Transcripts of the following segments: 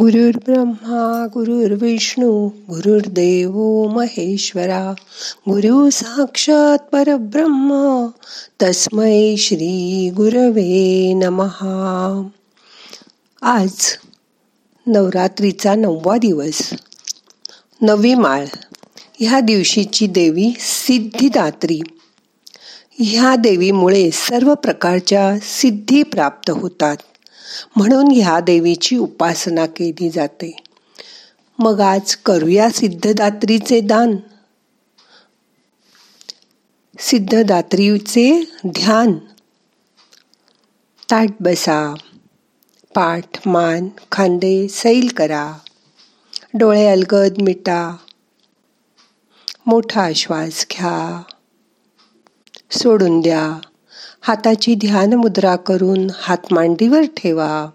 गुरुर् ब्रह्मा गुरुर्विष्णू गुरुर्देव महेश्वरा गुरु साक्षात परब्रह्म तस्मै श्री गुरवे नमहा आज नवरात्रीचा नववा दिवस. नवी माळ. ह्या दिवशीची देवी सिद्धिदात्री. ह्या देवीमुळे सर्व प्रकारच्या सिद्धी प्राप्त होतात. म्हणून ह्या देवीची उपासना केली जाते. मग आज करूया सिद्धदात्रीचे दान. सिद्धदात्रीचे ध्यान. ताट बसा पाठ मान खांदे सैल करा. डोळे अलगद मिटा. मोठा श्वास घ्या. सोडून द्या. हाताची ध्यान मुद्रा करून हात मांडीवर ठेवा.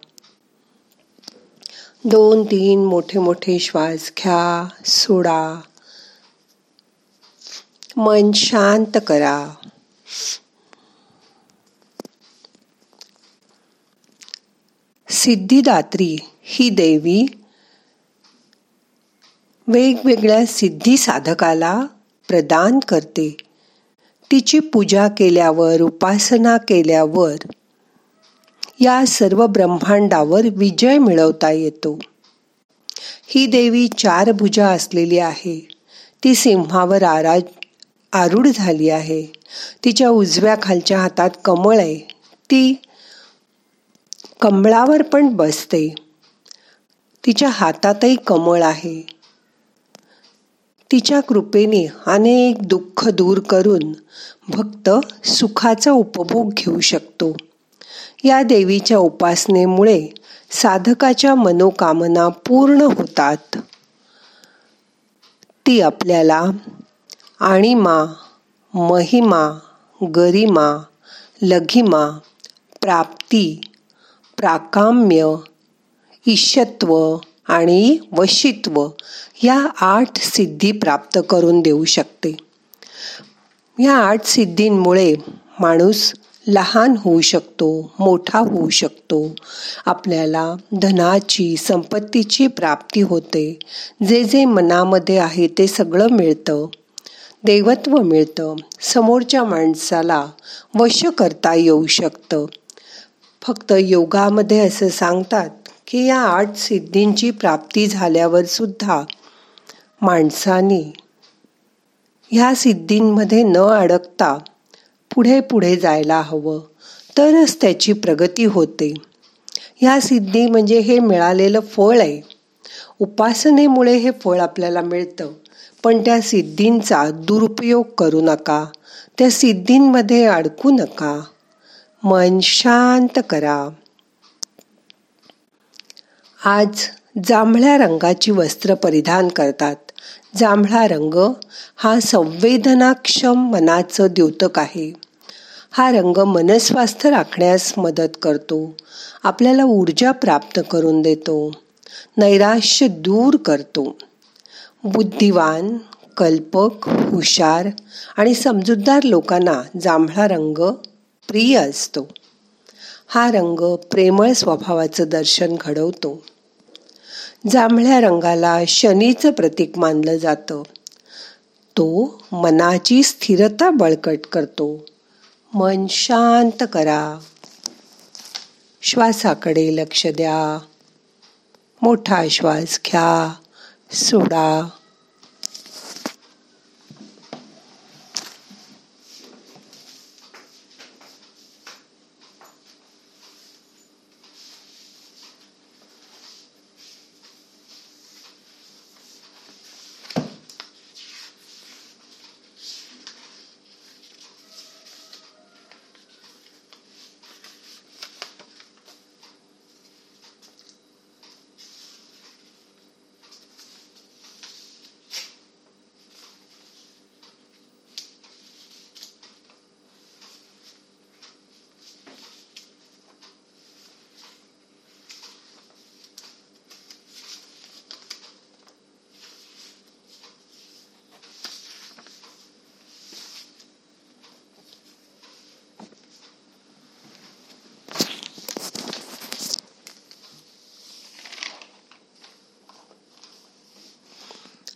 दोन तीन मोठे मोठे श्वास घ्या सोडा. मन शांत करा. सिद्धिदात्री ही देवी वेगवेगळ्या सिद्धी साधकाला प्रदान करते. तिची पूजा केल्यावर उपासना केल्यावर या सर्व ब्रह्मांडावर विजय मिळवता येतो. ही देवी चार भुजा असलेली आहे. ती सिंहावर आराज आरूढ झाली आहे. तिच्या उजव्या खालच्या हातात कमळ आहे. ती कमळावर पण बसते. तिच्या हातातही कमळ आहे. तिच्या कृपेने अनेक दुःख दूर करून भक्त सुखाचा उपभोग घेऊ शकतो. या देवीच्या उपासनेमुळे साधकाच्या मनोकामना पूर्ण होतात. ती आपल्याला आणिमा महिमा गरिमा लघिमा प्राप्ती प्राकाम्य ईशत्व आणि वशित्व या आठ सिद्धी प्राप्त करून देऊ शकते. या आठ सिद्धींमुळे माणूस लहान होऊ शकतो मोठा होऊ शकतो. आपल्याला धनाची संपत्तीची प्राप्ती होते. जे जे मनामध्ये आहे ते सगळं मिळतं. देवत्व मिळतं. समोरच्या माणसाला वश करता येऊ शकतं. फक्त योगामध्ये असं सांगतात की या आठ सिद्धींची प्राप्ती झाल्यावर सुद्धा माणसाने ह्या सिद्धींमध्ये न अडकता पुढे पुढे जायला हवं तरच त्याची प्रगती होते. ह्या सिद्धी म्हणजे हे मिळालेलं फळ आहे. उपासनेमुळे हे फळ आपल्याला मिळतं. पण त्या सिद्धींचा दुरुपयोग करू नका. त्या सिद्धींमध्ये अडकू नका. मन शांत करा. आज जांभळ्या रंगाची वस्त्र परिधान करतात. जांभळा रंग हा संवेदनाक्षम मनाचं द्योतक आहे. हा रंग मनस्वास्थ्य राखण्यास मदत करतो. आपल्याला ऊर्जा प्राप्त करून देतो. नैराश्य दूर करतो. बुद्धिवान कल्पक हुशार आणि समजूतदार लोकांना जांभळा रंग प्रिय असतो. हा रंग प्रेमळ स्वभावाचं दर्शन घडवतो. जांभळ्या रंगाला शनीचं प्रतीक मानलं जातं. तो मनाची स्थिरता बळकट करतो. मन शांत करा. श्वासाकडे लक्ष द्या. मोठा श्वास घ्या. सोडा.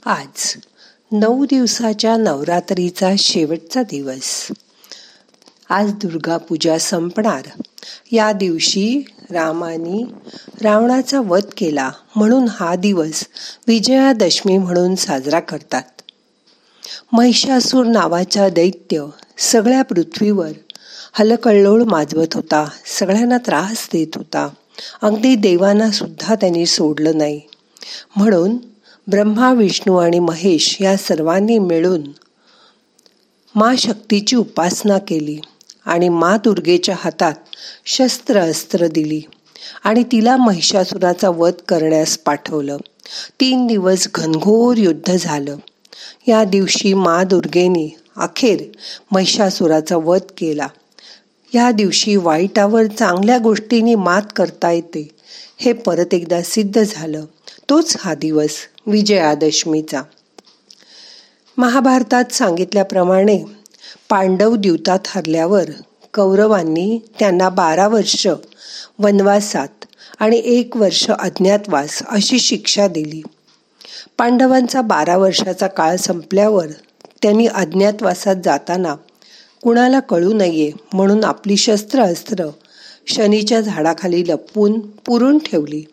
आज नऊ दिवसाच्या नवरात्रीचा शेवटचा दिवस. आज दुर्गा पूजा संपणार. या दिवशी रामानी रावणाचा वध केला म्हणून हा दिवस विजयादशमी म्हणून साजरा करतात. महिषासूर नावाचा दैत्य सगळ्या पृथ्वीवर हलकल्लोळ माजवत होता. सगळ्यांना त्रास देत होता. अगदी देवांना सुद्धा त्यांनी सोडलं नाही. म्हणून ब्रह्मा विष्णू आणि महेश या सर्वांनी मिळून मा शक्तीची उपासना केली आणि मा दुर्गेच्या हातात शस्त्र अस्त्र दिली आणि तिला महिषासुराचा वध करण्यास पाठवलं. तीन दिवस घनघोर युद्ध झालं. या दिवशी मा दुर्गेने अखेर महिषासुराचा वध केला. या दिवशी वाईटावर चांगल्या गोष्टींनी मात करता येते हे परत एकदा सिद्ध झालं. तोच हा दिवस. विजयादशमीचा महाभारतात सांगितल्याप्रमाणे पांडव द्यूतात हरल्यावर कौरवांनी त्यांना बारा वर्ष वनवासात आणि एक वर्ष अज्ञातवास अशी शिक्षा दिली. पांडवांचा बारा वर्षाचा काळ संपल्यावर त्यांनी अज्ञातवासात जाताना कुणाला कळू नये म्हणून आपली शस्त्र अस्त्र शनीच्या झाडाखाली लपवून पुरून ठेवली.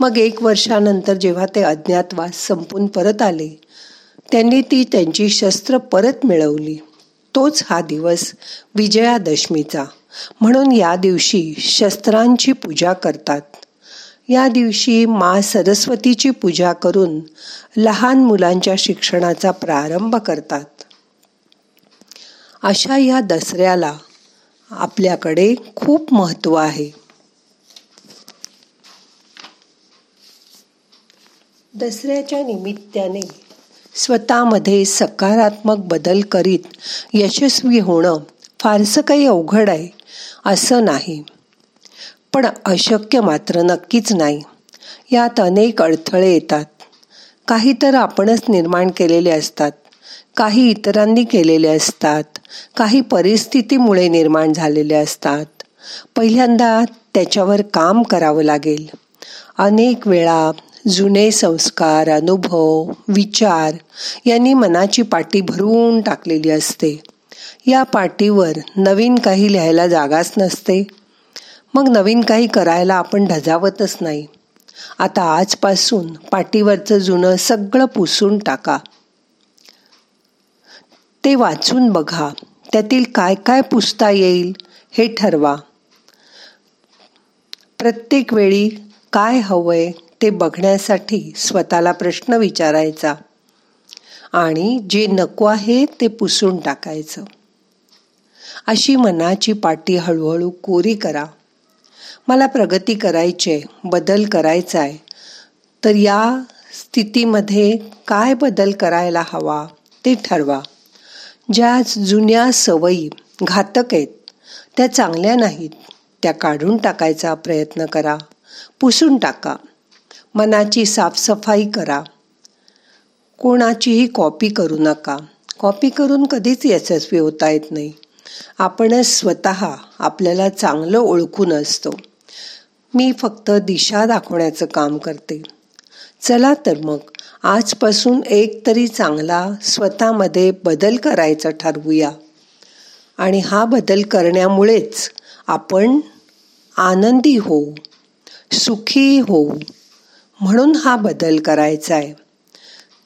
मग एक वर्षानंतर जेव्हा ते अज्ञातवास संपून परत आले त्यांनी ती त्यांची शस्त्र परत मिळवली. तोच हा दिवस विजयादशमीचा. म्हणून या दिवशी शस्त्रांची पूजा करतात. या दिवशी मा सरस्वतीची पूजा करून लहान मुलांच्या शिक्षणाचा प्रारंभ करतात. अशा या दसऱ्याला आपल्याकडे खूप महत्त्व आहे. दसऱ्याच्या निमित्ताने स्वतःमध्ये सकारात्मक बदल करीत यशस्वी होणं फारसं काही अवघड आहे असं नाही. पण अशक्य मात्र नक्कीच नाही. यात अनेक अडथळे येतात. काही तर आपणच निर्माण केलेले असतात काही इतरांनी केलेले असतात काही परिस्थितीमुळे निर्माण झालेले असतात. पहिल्यांदा त्याच्यावर काम करावं लागेल. अनेक वेळा जुने संस्कार अनुभव विचार यांनी मनाची पाटी भरून टाकलेली असते. या पाटीवर नवीन काही लिहायला जागाच नसते. मग नवीन काही करायला आपण ढजावतच नाही. आता आजपासून पाटीवरचं जुनं सगळं पुसून टाका. ते वाचून बघा त्यातील काय काय पुसता येईल हे ठरवा. प्रत्येक वेळी काय हवंय ते बघण्यासाठी स्वतःला प्रश्न विचारायचा आणि जे नको आहे ते पुसून टाकायचं. अशी मनाची पाटी हळूहळू कोरी करा. मला प्रगती करायची बदल करायचा आहे तर या स्थितीमध्ये काय बदल करायला हवा ते ठरवा. ज्या जुन्या सवयी घातक आहेत त्या चांगल्या नाहीत त्या काढून टाकायचा प्रयत्न करा. पुसून टाका. मनाची साफसफाई करा. कोणाचीही कॉपी करू नका. कॉपी करून कधीच यशस्वी होता येत नाही. आपणच स्वतः आपल्याला चांगलं ओळखून असतो. मी फक्त दिशा दाखवण्याचं काम करते. चला तर मग आजपासून एक तरी चांगला स्वतःमध्ये बदल करायचा ठरवूया. आणि हा बदल करण्यामुळेच आपण आनंदी होऊ सुखी होऊ. म्हणून हा बदल करायचा आहे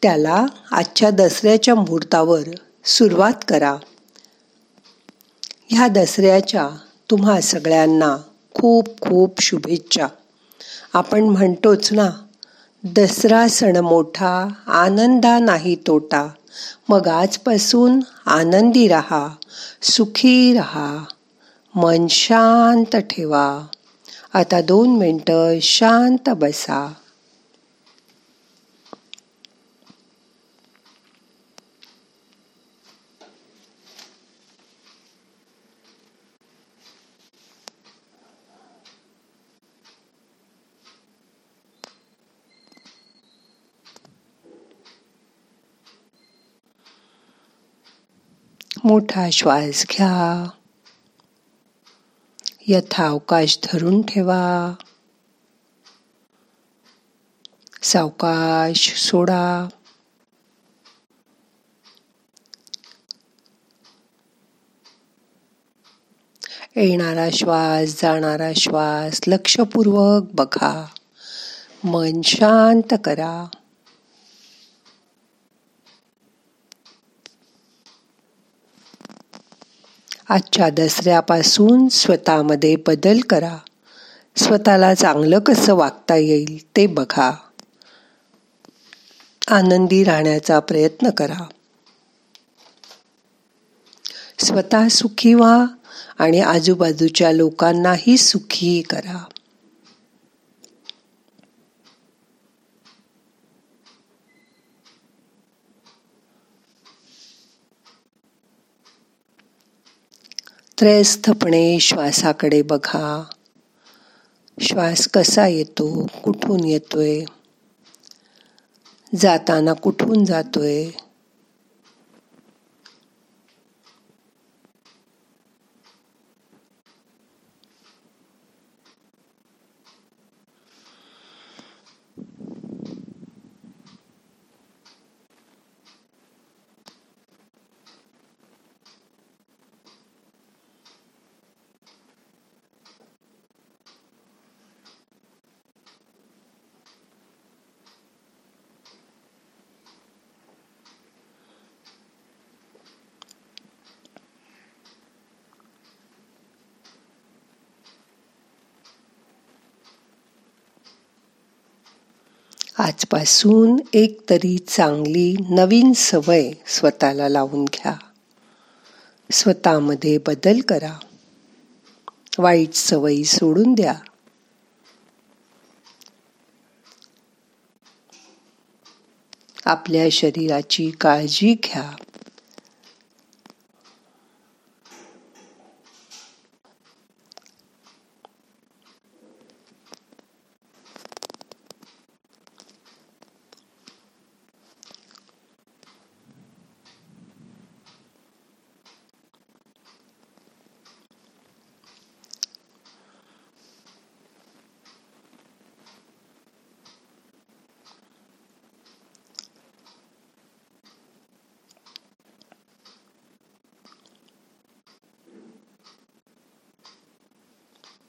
त्याला आजच्या दसऱ्याच्या मुहूर्तावर सुरुवात करा. ह्या दसऱ्याच्या तुम्हा सगळ्यांना खूप खूप शुभेच्छा. आपण म्हणतोच ना दसरा सण मोठा आनंदा नाही तोटा. मग आजपासून आनंदी रहा सुखी रहा. मन शांत ठेवा. आता दोन मिनटं शांत बसा. मोठा श्वास घ्या. यथावकाश धरून ठेवा. सावकाश सोडा. येणारा श्वास जाणारा श्वास लक्षपूर्वक बघा. मन शांत करा. आजच्या दसऱ्यापासून स्वतःमध्ये बदल करा. स्वतःला चांगलं कसं वागता येईल ते बघा. आनंदी राहण्याचा प्रयत्न करा. स्वतः सुखी व्हा आणि आजूबाजूच्या लोकांनाही सुखी करा. त्रयस्थपणे श्वासाकडे बघा. श्वास कसा येतो? कुठून येतोय? जाताना कुठून जातोय? आजपासून एक तरी चांगली नवीन सवय स्वतःला लावून घ्या. स्वतःमध्ये बदल करा. वाईट सवयी सोडून द्या. आपल्या शरीराची काळजी घ्या.